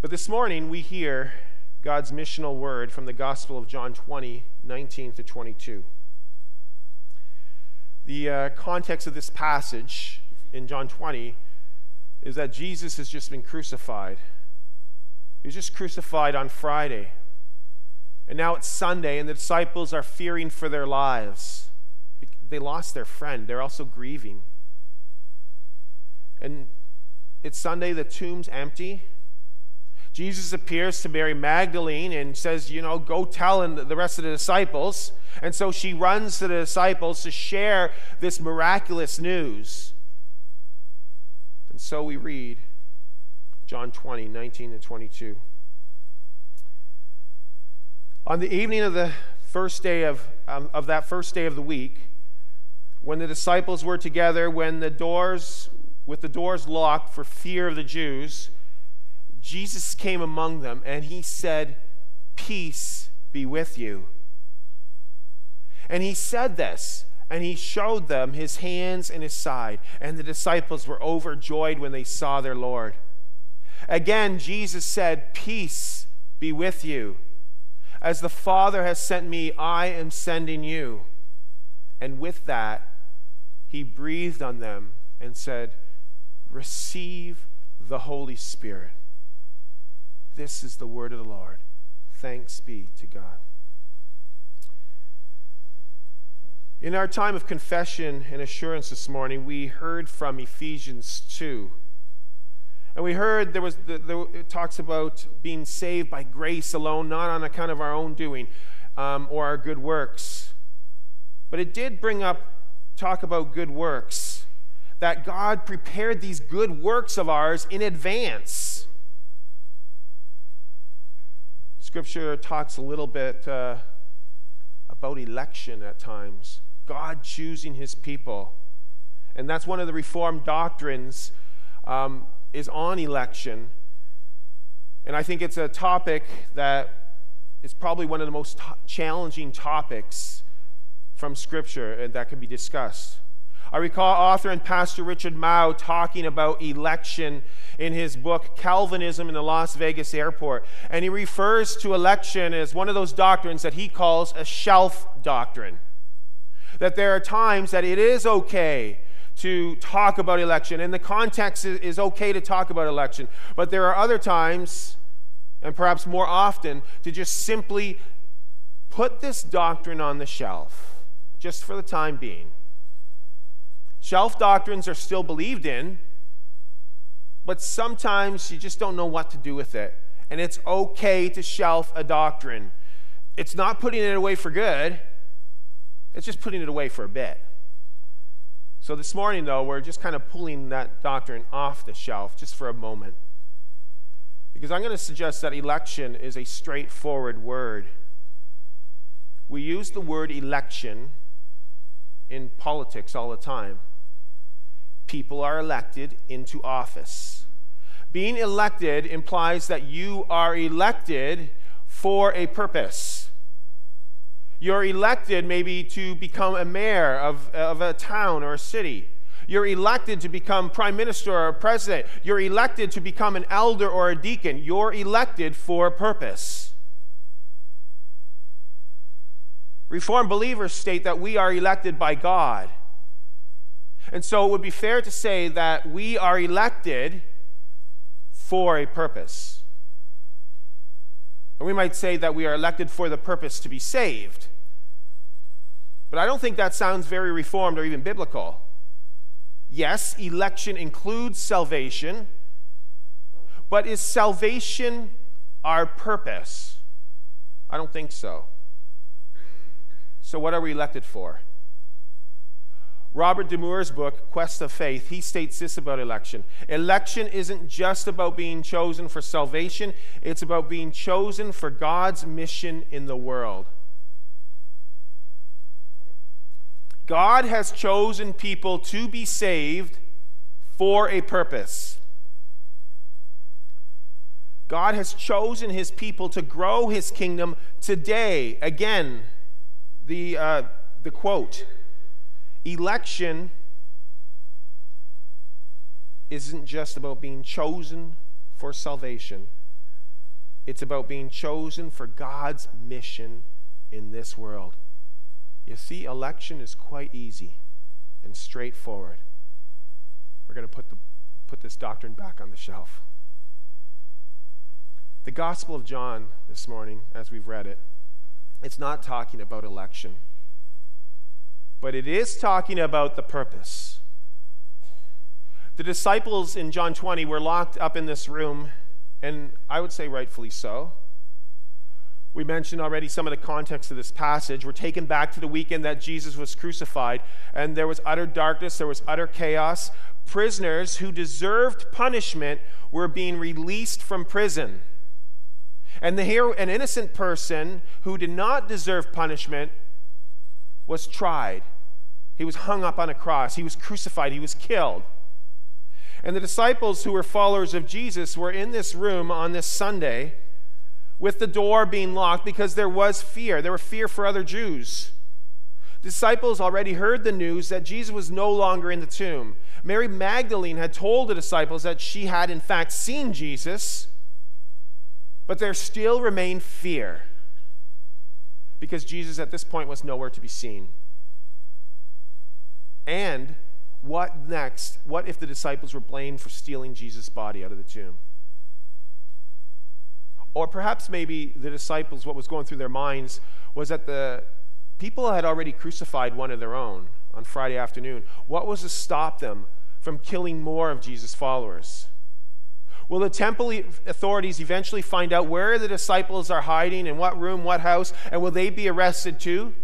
But this morning we hear God's missional word from the Gospel of John 20, 19 to 22. The uh, context of this passage in John 20 is that Jesus has just been crucified. He was just crucified on Friday. And now it's Sunday, and the disciples are fearing for their lives. They lost their friend, they're also grieving. And it's Sunday, the tomb's empty. Jesus appears to Mary Magdalene and says, You know, go tell the rest of the disciples. And so she runs to the disciples to share this miraculous news. And so we read John 20, 19 and 22. On the evening of the first day of, um, of that first day of the week, when the disciples were together, when the doors, with the doors locked for fear of the Jews, Jesus came among them and he said, Peace be with you. And he said this, and he showed them his hands and his side. And the disciples were overjoyed when they saw their Lord. Again, Jesus said, Peace be with you. As the Father has sent me, I am sending you. And with that, he breathed on them and said, Receive the Holy Spirit. This is the word of the Lord. Thanks be to God. In our time of confession and assurance this morning, we heard from Ephesians 2. And we heard there was the, the, it talks about being saved by grace alone, not on account of our own doing um, or our good works. But it did bring up talk about good works, that God prepared these good works of ours in advance. Scripture talks a little bit uh, about election at times. God choosing his people. And that's one of the Reformed doctrines um, is on election. And I think it's a topic that is probably one of the most challenging topics from Scripture and that can be discussed. I recall author and pastor Richard Mouw talking about election in his book Calvinism in the Las Vegas Airport. And he refers to election as one of those doctrines that he calls a shelf doctrine that there are times that it is okay to talk about election, and the context is okay to talk about election. But there are other times, and perhaps more often, to just simply put this doctrine on the shelf, just for the time being. Shelf doctrines are still believed in, but sometimes you just don't know what to do with it. And it's okay to shelf a doctrine. It's not putting it away for good, it's just putting it away for a bit. So this morning, though, we're just kind of pulling that doctrine off the shelf just for a moment. Because I'm going to suggest that election is a straightforward word. We use the word election in politics all the time. People are elected into office. Being elected implies that you are elected for a purpose. You're elected maybe to become a mayor of, of a town or a city. You're elected to become prime minister or president. You're elected to become an elder or a deacon. You're elected for a purpose. Reformed believers state that we are elected by God. And so it would be fair to say that we are elected for a purpose. And we might say that we are elected for the purpose to be saved. But I don't think that sounds very reformed or even biblical. Yes, election includes salvation, but is salvation our purpose? I don't think so. So, what are we elected for? Robert DeMoor's book, Quest of Faith, he states this about election. Election isn't just about being chosen for salvation, it's about being chosen for God's mission in the world. God has chosen people to be saved for a purpose. God has chosen his people to grow his kingdom today. Again, the, uh, the quote election isn't just about being chosen for salvation, It's about being chosen for God's mission in this world. You see, election is quite easy and straightforward. We're going to put, the, put this doctrine back on the shelf. The Gospel of John this morning, as we've read it, it's not talking about election, but it is talking about the purpose. The disciples in John 20 were locked up in this room, and I would say rightfully so. We mentioned already some of the context of this passage. We're taken back to the weekend that Jesus was crucified, and there was utter darkness, there was utter chaos. Prisoners who deserved punishment were being released from prison. And the here, an innocent person who did not deserve punishment was tried. He was hung up on a cross, he was crucified, he was killed. And the disciples who were followers of Jesus were in this room on this Sunday with the door being locked because there was fear. There were fear for other Jews. Disciples already heard the news that Jesus was no longer in the tomb. Mary Magdalene had told the disciples that she had, in fact, seen Jesus, but there still remained fear because Jesus at this point was nowhere to be seen. And what next? What if the disciples were blamed for stealing Jesus' body out of the tomb? Or perhaps maybe the disciples, what was going through their minds was that the people had already crucified one of their own on Friday afternoon. What was to stop them from killing more of Jesus' followers? Will the temple authorities eventually find out where the disciples are hiding, in what room, what house, and will they be arrested too?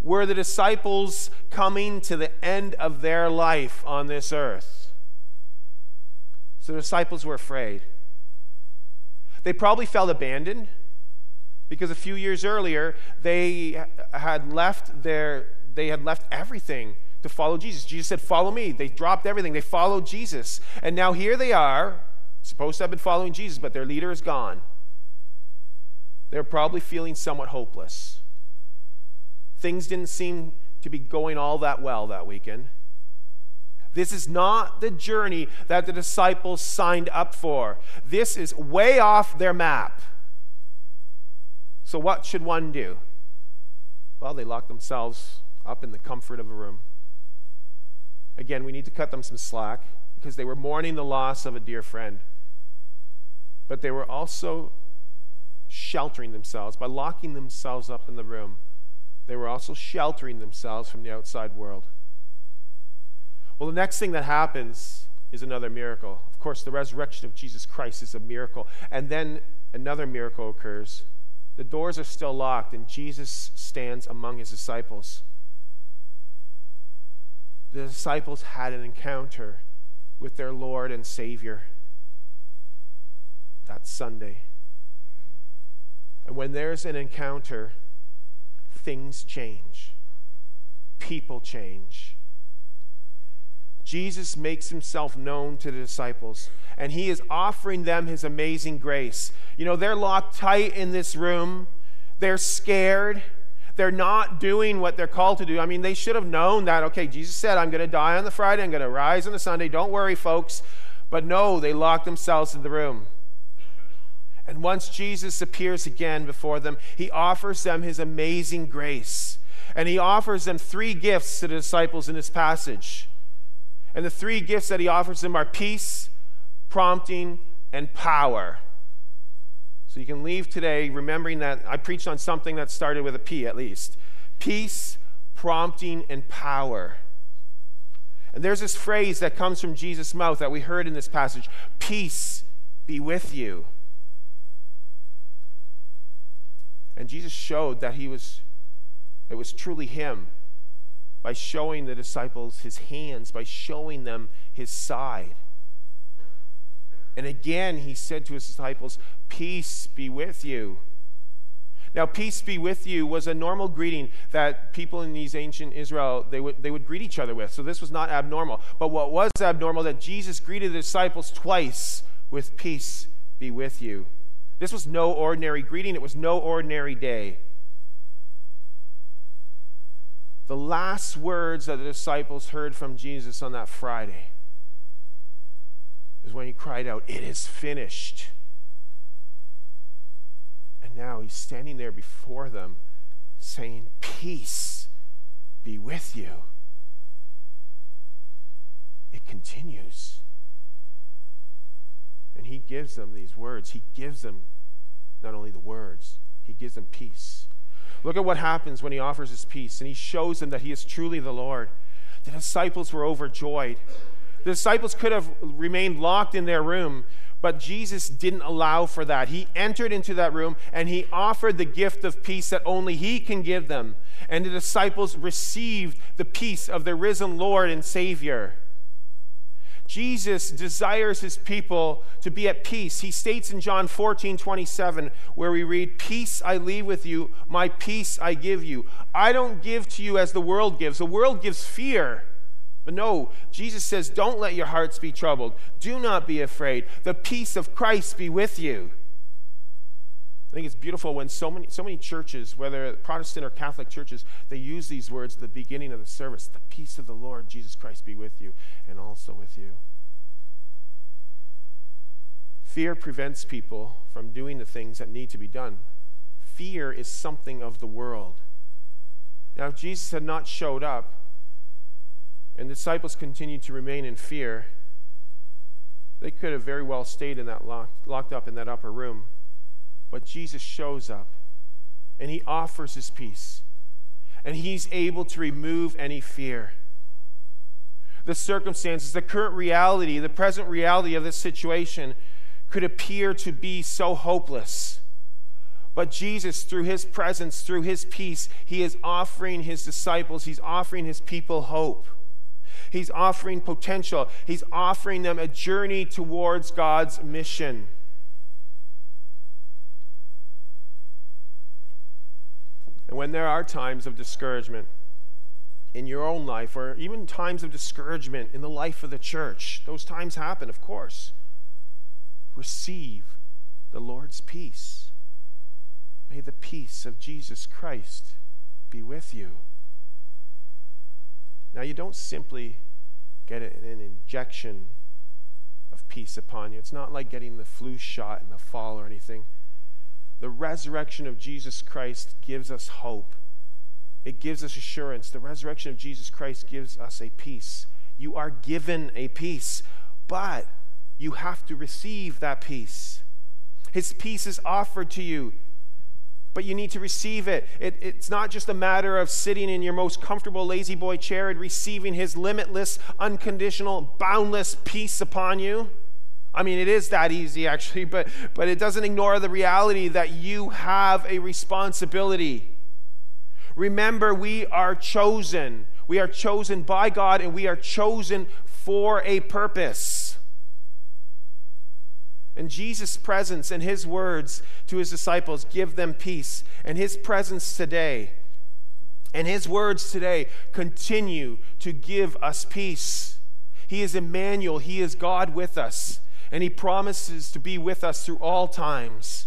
Were the disciples coming to the end of their life on this earth? So the disciples were afraid. They probably felt abandoned because a few years earlier they had left their they had left everything to follow Jesus. Jesus said, "Follow me." They dropped everything. They followed Jesus. And now here they are, supposed to have been following Jesus, but their leader is gone. They're probably feeling somewhat hopeless. Things didn't seem to be going all that well that weekend. This is not the journey that the disciples signed up for. This is way off their map. So, what should one do? Well, they lock themselves up in the comfort of a room. Again, we need to cut them some slack because they were mourning the loss of a dear friend. But they were also sheltering themselves by locking themselves up in the room. They were also sheltering themselves from the outside world. Well, the next thing that happens is another miracle. Of course, the resurrection of Jesus Christ is a miracle. And then another miracle occurs. The doors are still locked, and Jesus stands among his disciples. The disciples had an encounter with their Lord and Savior that Sunday. And when there's an encounter, things change, people change Jesus makes himself known to the disciples, and he is offering them his amazing grace. You know, they're locked tight in this room, they're scared. They're not doing what they're called to do. I mean, they should have known that, okay, Jesus said, I'm going to die on the Friday, I'm going to rise on the Sunday. Don't worry, folks. But no, they locked themselves in the room. And once Jesus appears again before them, he offers them his amazing grace. And he offers them three gifts to the disciples in this passage. And the three gifts that he offers them are peace, prompting, and power. So you can leave today remembering that I preached on something that started with a P at least peace, prompting, and power. And there's this phrase that comes from Jesus' mouth that we heard in this passage peace be with you. And Jesus showed that he was, it was truly him by showing the disciples his hands, by showing them his side. And again, he said to his disciples, Peace be with you. Now, peace be with you was a normal greeting that people in these ancient Israel, they would, they would greet each other with. So this was not abnormal. But what was abnormal, that Jesus greeted the disciples twice with peace be with you. This was no ordinary greeting. It was no ordinary day. the last words that the disciples heard from Jesus on that Friday is when he cried out, It is finished. And now he's standing there before them saying, Peace be with you. It continues. And he gives them these words. He gives them not only the words, he gives them peace. Look at what happens when he offers his peace and he shows them that he is truly the Lord. The disciples were overjoyed. The disciples could have remained locked in their room, but Jesus didn't allow for that. He entered into that room and he offered the gift of peace that only he can give them. And the disciples received the peace of their risen Lord and Savior. Jesus desires his people to be at peace. He states in John 14, 27, where we read, Peace I leave with you, my peace I give you. I don't give to you as the world gives. The world gives fear. But no, Jesus says, Don't let your hearts be troubled. Do not be afraid. The peace of Christ be with you. I think it's beautiful when so many, so many churches, whether Protestant or Catholic churches, they use these words at the beginning of the service The peace of the Lord Jesus Christ be with you and also with you. Fear prevents people from doing the things that need to be done. Fear is something of the world. Now, if Jesus had not showed up and the disciples continued to remain in fear, they could have very well stayed in that locked, locked up in that upper room but Jesus shows up and he offers his peace, and he's able to remove any fear. The circumstances, the current reality, the present reality of this situation could appear to be so hopeless. But Jesus, through his presence, through his peace, he is offering his disciples, he's offering his people hope. He's offering potential. He's offering them a journey towards God's mission. And when there are times of discouragement in your own life, or even times of discouragement in the life of the church, those times happen, of course. Receive the Lord's peace. May the peace of Jesus Christ be with you. Now, you don't simply get an injection of peace upon you. It's not like getting the flu shot in the fall or anything. The resurrection of Jesus Christ gives us hope. It gives us assurance. The resurrection of Jesus Christ gives us a peace. You are given a peace, but you have to receive that peace. His peace is offered to you, but you need to receive it. it. It's not just a matter of sitting in your most comfortable La-Z-Boy chair and receiving His limitless, unconditional, boundless peace upon you. I mean, it is that easy actually, but, but it doesn't ignore the reality that you have a responsibility. Remember, we are chosen. We are chosen by God and we are chosen for a purpose. And Jesus' presence and his words to his disciples give them peace. And his presence today and his words today continue to give us peace. He is Emmanuel, he is God with us and he promises to be with us through all times.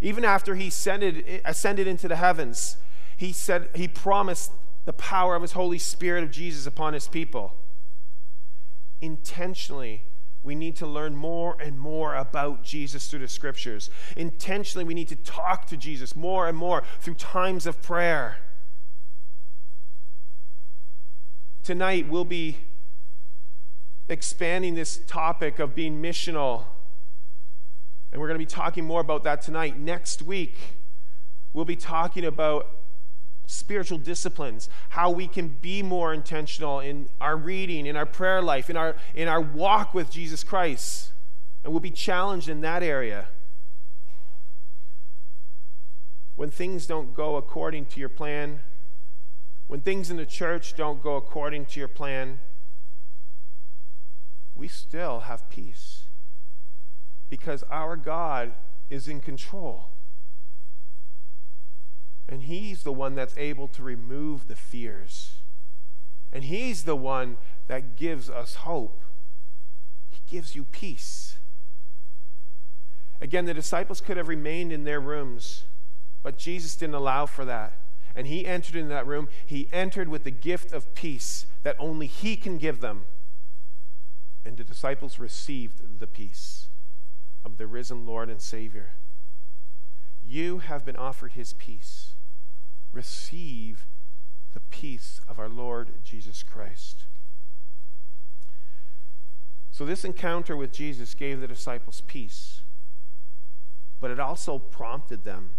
Even after he ascended, ascended into the heavens, he said he promised the power of his Holy Spirit of Jesus upon his people. Intentionally, we need to learn more and more about Jesus through the scriptures. Intentionally, we need to talk to Jesus more and more through times of prayer. Tonight, we'll be expanding this topic of being missional. And we're going to be talking more about that tonight. Next week, we'll be talking about spiritual disciplines, how we can be more intentional in our reading, in our prayer life, in our, in our walk with Jesus Christ. And we'll be challenged in that area. When things don't go according to your plan, when things in the church don't go according to your plan, we still have peace because our God is in control. And He's the one that's able to remove the fears. And He's the one that gives us hope. He gives you peace. Again, the disciples could have remained in their rooms, but Jesus didn't allow for that. And He entered in that room. He entered with the gift of peace that only He can give them. And the disciples received the peace of the risen Lord and Savior. You have been offered his peace. Receive the peace of our Lord Jesus Christ. So, this encounter with Jesus gave the disciples peace, but it also prompted them.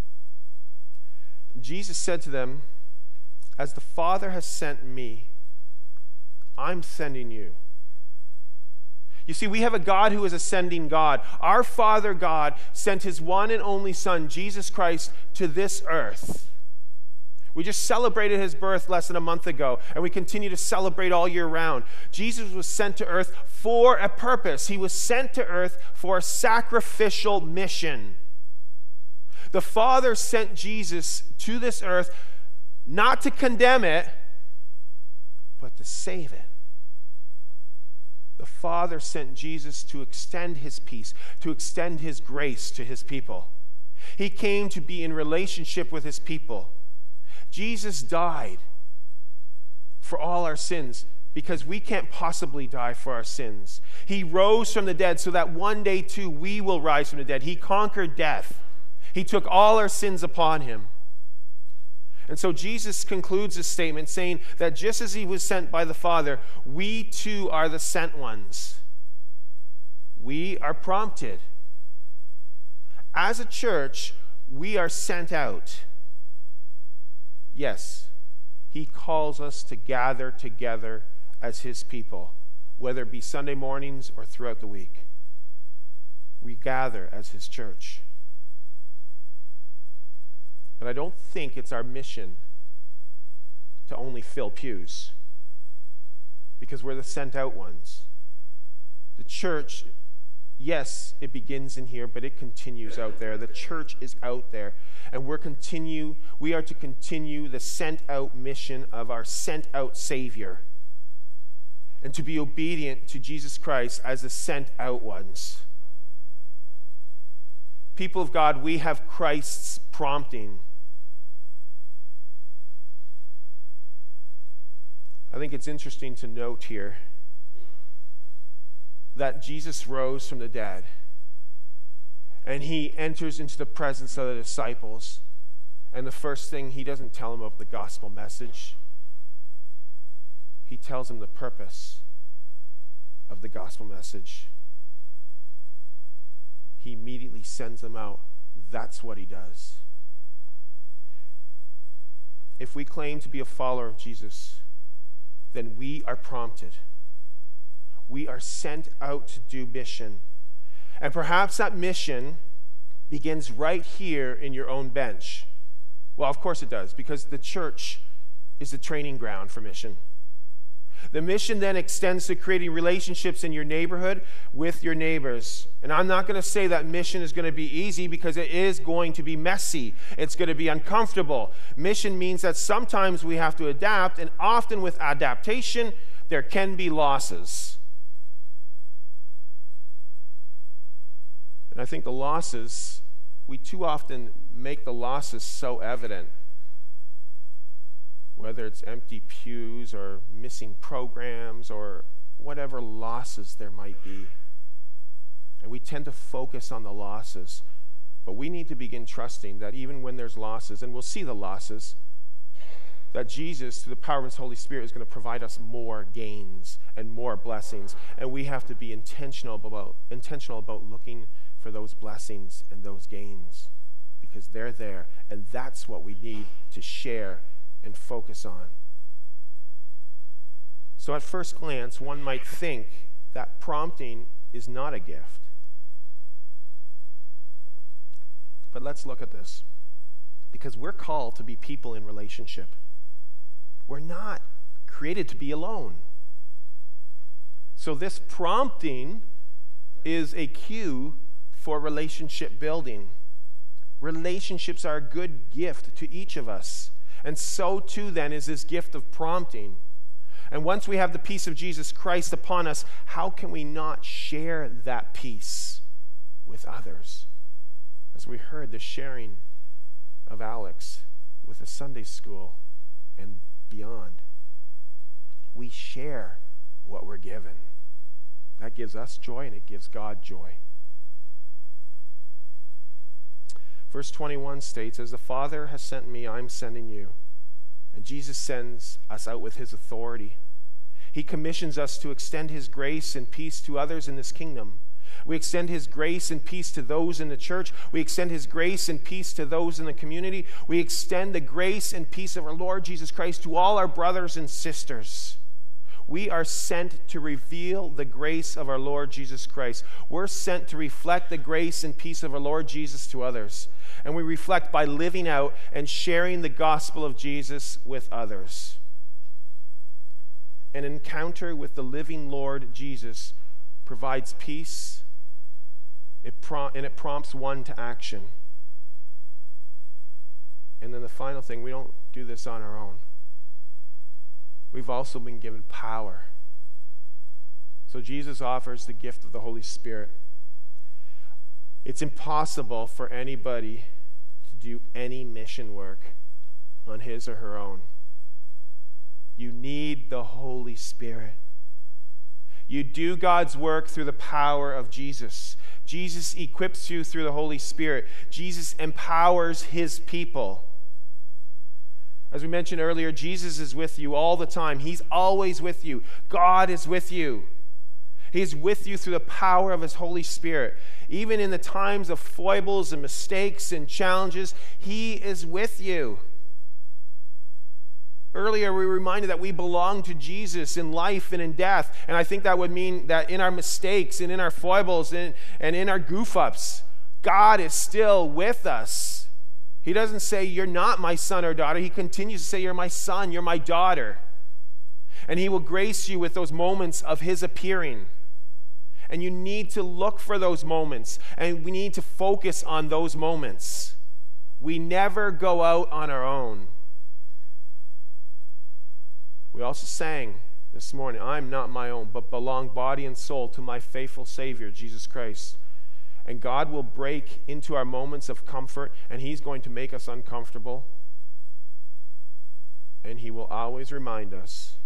Jesus said to them, As the Father has sent me, I'm sending you. You see, we have a God who is a sending God. Our Father God sent his one and only Son, Jesus Christ, to this earth. We just celebrated his birth less than a month ago, and we continue to celebrate all year round. Jesus was sent to earth for a purpose. He was sent to earth for a sacrificial mission. The Father sent Jesus to this earth not to condemn it, but to save it. The Father sent Jesus to extend his peace, to extend his grace to his people. He came to be in relationship with his people. Jesus died for all our sins because we can't possibly die for our sins. He rose from the dead so that one day too we will rise from the dead. He conquered death, He took all our sins upon Him. And so Jesus concludes his statement saying that just as he was sent by the Father, we too are the sent ones. We are prompted. As a church, we are sent out. Yes, he calls us to gather together as his people, whether it be Sunday mornings or throughout the week. We gather as his church. But I don't think it's our mission to only fill pews because we're the sent out ones. The church, yes, it begins in here, but it continues out there. The church is out there and we're continue we are to continue the sent out mission of our sent out savior and to be obedient to Jesus Christ as the sent out ones people of God we have Christ's prompting I think it's interesting to note here that Jesus rose from the dead and he enters into the presence of the disciples. And the first thing, he doesn't tell them of the gospel message, he tells them the purpose of the gospel message. He immediately sends them out. That's what he does. If we claim to be a follower of Jesus, then we are prompted. We are sent out to do mission. And perhaps that mission begins right here in your own bench. Well, of course it does, because the church is the training ground for mission. The mission then extends to creating relationships in your neighborhood with your neighbors. And I'm not going to say that mission is going to be easy because it is going to be messy. It's going to be uncomfortable. Mission means that sometimes we have to adapt, and often with adaptation, there can be losses. And I think the losses, we too often make the losses so evident. Whether it's empty pews or missing programs or whatever losses there might be. And we tend to focus on the losses. But we need to begin trusting that even when there's losses, and we'll see the losses, that Jesus, through the power of His Holy Spirit, is going to provide us more gains and more blessings. And we have to be intentional about, intentional about looking for those blessings and those gains because they're there. And that's what we need to share and focus on. So, at first glance, one might think that prompting is not a gift. But let's look at this because we're called to be people in relationship. We're not created to be alone. So, this prompting is a cue for relationship building. Relationships are a good gift to each of us. And so too, then, is this gift of prompting. And once we have the peace of Jesus Christ upon us, how can we not share that peace with others? As we heard the sharing of Alex with the Sunday school and beyond, we share what we're given. That gives us joy and it gives God joy. Verse 21 states, As the Father has sent me, I'm sending you. And Jesus sends us out with his authority. He commissions us to extend his grace and peace to others in this kingdom. We extend his grace and peace to those in the church. We extend his grace and peace to those in the community. We extend the grace and peace of our Lord Jesus Christ to all our brothers and sisters. We are sent to reveal the grace of our Lord Jesus Christ. We're sent to reflect the grace and peace of our Lord Jesus to others. And we reflect by living out and sharing the gospel of Jesus with others. An encounter with the living Lord Jesus provides peace it prom- and it prompts one to action. And then the final thing, we don't do this on our own we've also been given power. So Jesus offers the gift of the Holy Spirit. It's impossible for anybody do any mission work on his or her own. You need the Holy Spirit. You do God's work through the power of Jesus. Jesus equips you through the Holy Spirit. Jesus empowers his people. As we mentioned earlier, Jesus is with you all the time. He's always with you. God is with you. He's with you through the power of His Holy Spirit. Even in the times of foibles and mistakes and challenges, He is with you. Earlier, we were reminded that we belong to Jesus in life and in death. And I think that would mean that in our mistakes and in our foibles and, and in our goof ups, God is still with us. He doesn't say, You're not my son or daughter. He continues to say, You're my son, you're my daughter. And He will grace you with those moments of His appearing. And you need to look for those moments, and we need to focus on those moments. We never go out on our own. We also sang this morning, I'm not my own, but belong body and soul to my faithful Savior, Jesus Christ. And God will break into our moments of comfort, and He's going to make us uncomfortable. And He will always remind us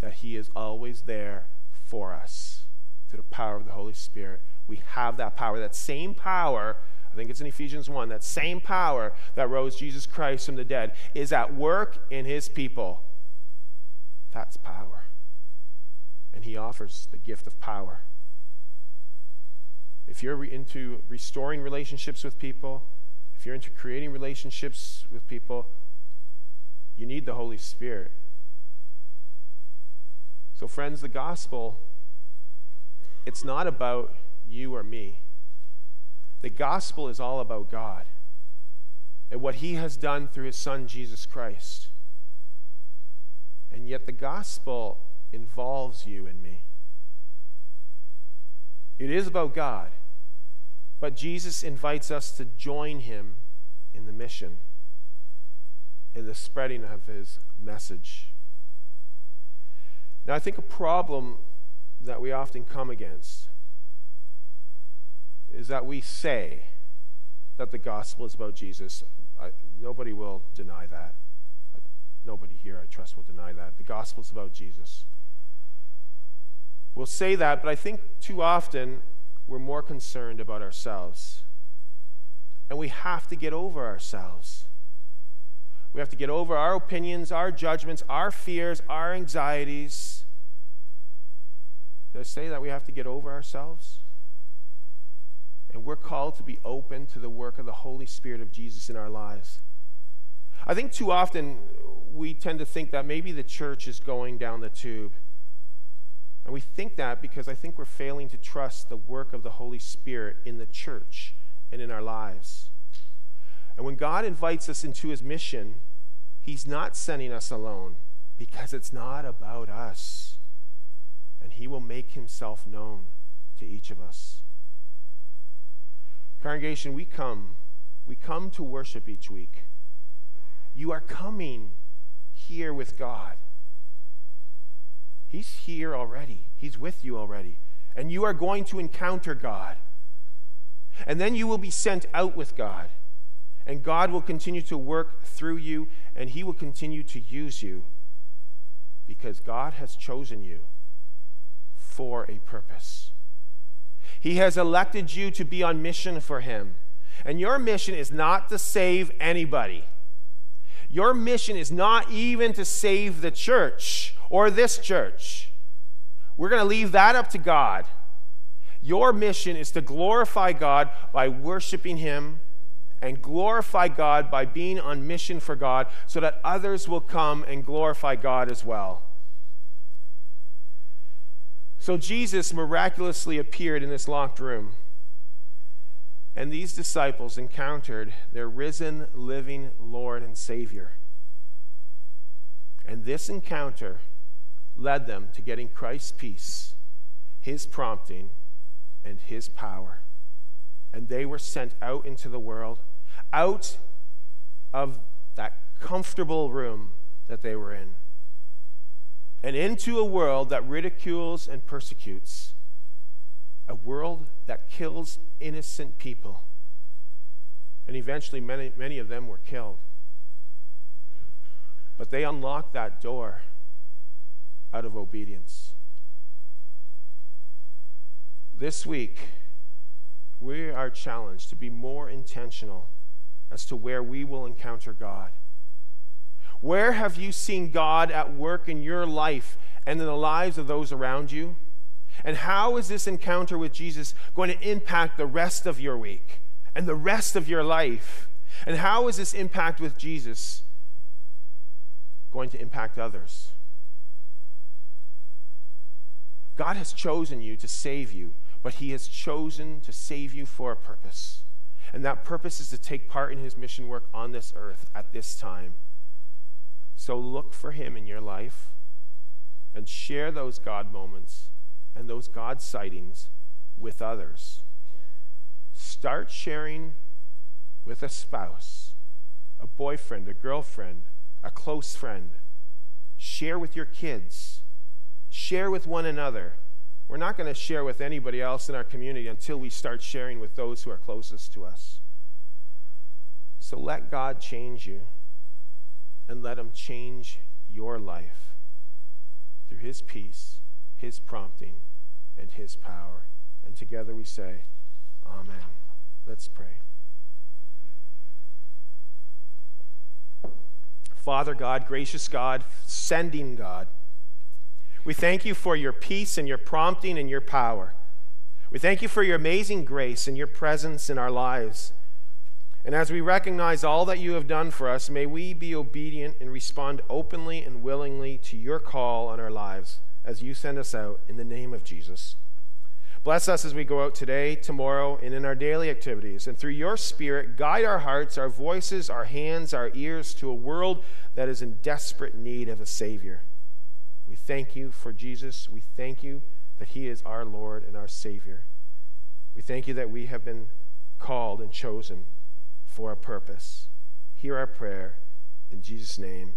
that He is always there for us through the power of the Holy Spirit. We have that power, that same power. I think it's in Ephesians 1. That same power that rose Jesus Christ from the dead is at work in his people. That's power. And he offers the gift of power. If you're into restoring relationships with people, if you're into creating relationships with people, you need the Holy Spirit. So, friends, the gospel, it's not about you or me. The gospel is all about God and what he has done through his son, Jesus Christ. And yet, the gospel involves you and me. It is about God, but Jesus invites us to join him in the mission, in the spreading of his message. Now, I think a problem that we often come against is that we say that the gospel is about Jesus. I, nobody will deny that. Nobody here, I trust, will deny that. The gospel is about Jesus. We'll say that, but I think too often we're more concerned about ourselves. And we have to get over ourselves. We have to get over our opinions, our judgments, our fears, our anxieties. Did I say that we have to get over ourselves? And we're called to be open to the work of the Holy Spirit of Jesus in our lives. I think too often we tend to think that maybe the church is going down the tube and we think that because I think we're failing to trust the work of the Holy Spirit in the church and in our lives. And when God invites us into his mission, he's not sending us alone because it's not about us. And he will make himself known to each of us. Congregation, we come. We come to worship each week. You are coming here with God. He's here already, He's with you already. And you are going to encounter God. And then you will be sent out with God. And God will continue to work through you, and He will continue to use you because God has chosen you for a purpose. He has elected you to be on mission for Him. And your mission is not to save anybody. Your mission is not even to save the church or this church. We're going to leave that up to God. Your mission is to glorify God by worshiping Him and glorify God by being on mission for God so that others will come and glorify God as well. So Jesus miraculously appeared in this locked room. And these disciples encountered their risen, living Lord and Savior. And this encounter led them to getting Christ's peace, his prompting, and his power. And they were sent out into the world, out of that comfortable room that they were in and into a world that ridicules and persecutes, a world that kills innocent people. And eventually, many, many of them were killed. But they unlocked that door out of obedience. This week, we are challenged to be more intentional as to where we will encounter God. Where have you seen God at work in your life and in the lives of those around you? And how is this encounter with Jesus going to impact the rest of your week and the rest of your life? And how is this impact with Jesus going to impact others? God has chosen you to save you, but He has chosen to save you for a purpose. And that purpose is to take part in His mission work on this earth at this time. So look for Him in your life and share those God moments and those God sightings with others. Start sharing with a spouse, a boyfriend, a girlfriend, a close friend. Share with your kids. Share with one another. We're not going to share with anybody else in our community until we start sharing with those who are closest to us. So let God change you and let Him change your life through His peace, His prompting, and His power. And together we say, Amen. Let's pray. Father God, gracious God, sending God, we thank you for your peace and your prompting and your power. We thank you for your amazing grace and your presence in our lives. And as we recognize all that you have done for us, may we be obedient and respond openly and willingly to your call on our lives as you send us out in the name of Jesus. Bless us as we go out today, tomorrow, and in our daily activities. And through your Spirit, guide our hearts, our voices, our hands, our ears to a world that is in desperate need of a Savior. We thank you for Jesus. We thank you that He is our Lord and our Savior. We thank you that we have been called and chosen for a purpose. Hear our prayer. In Jesus' name,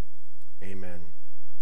amen.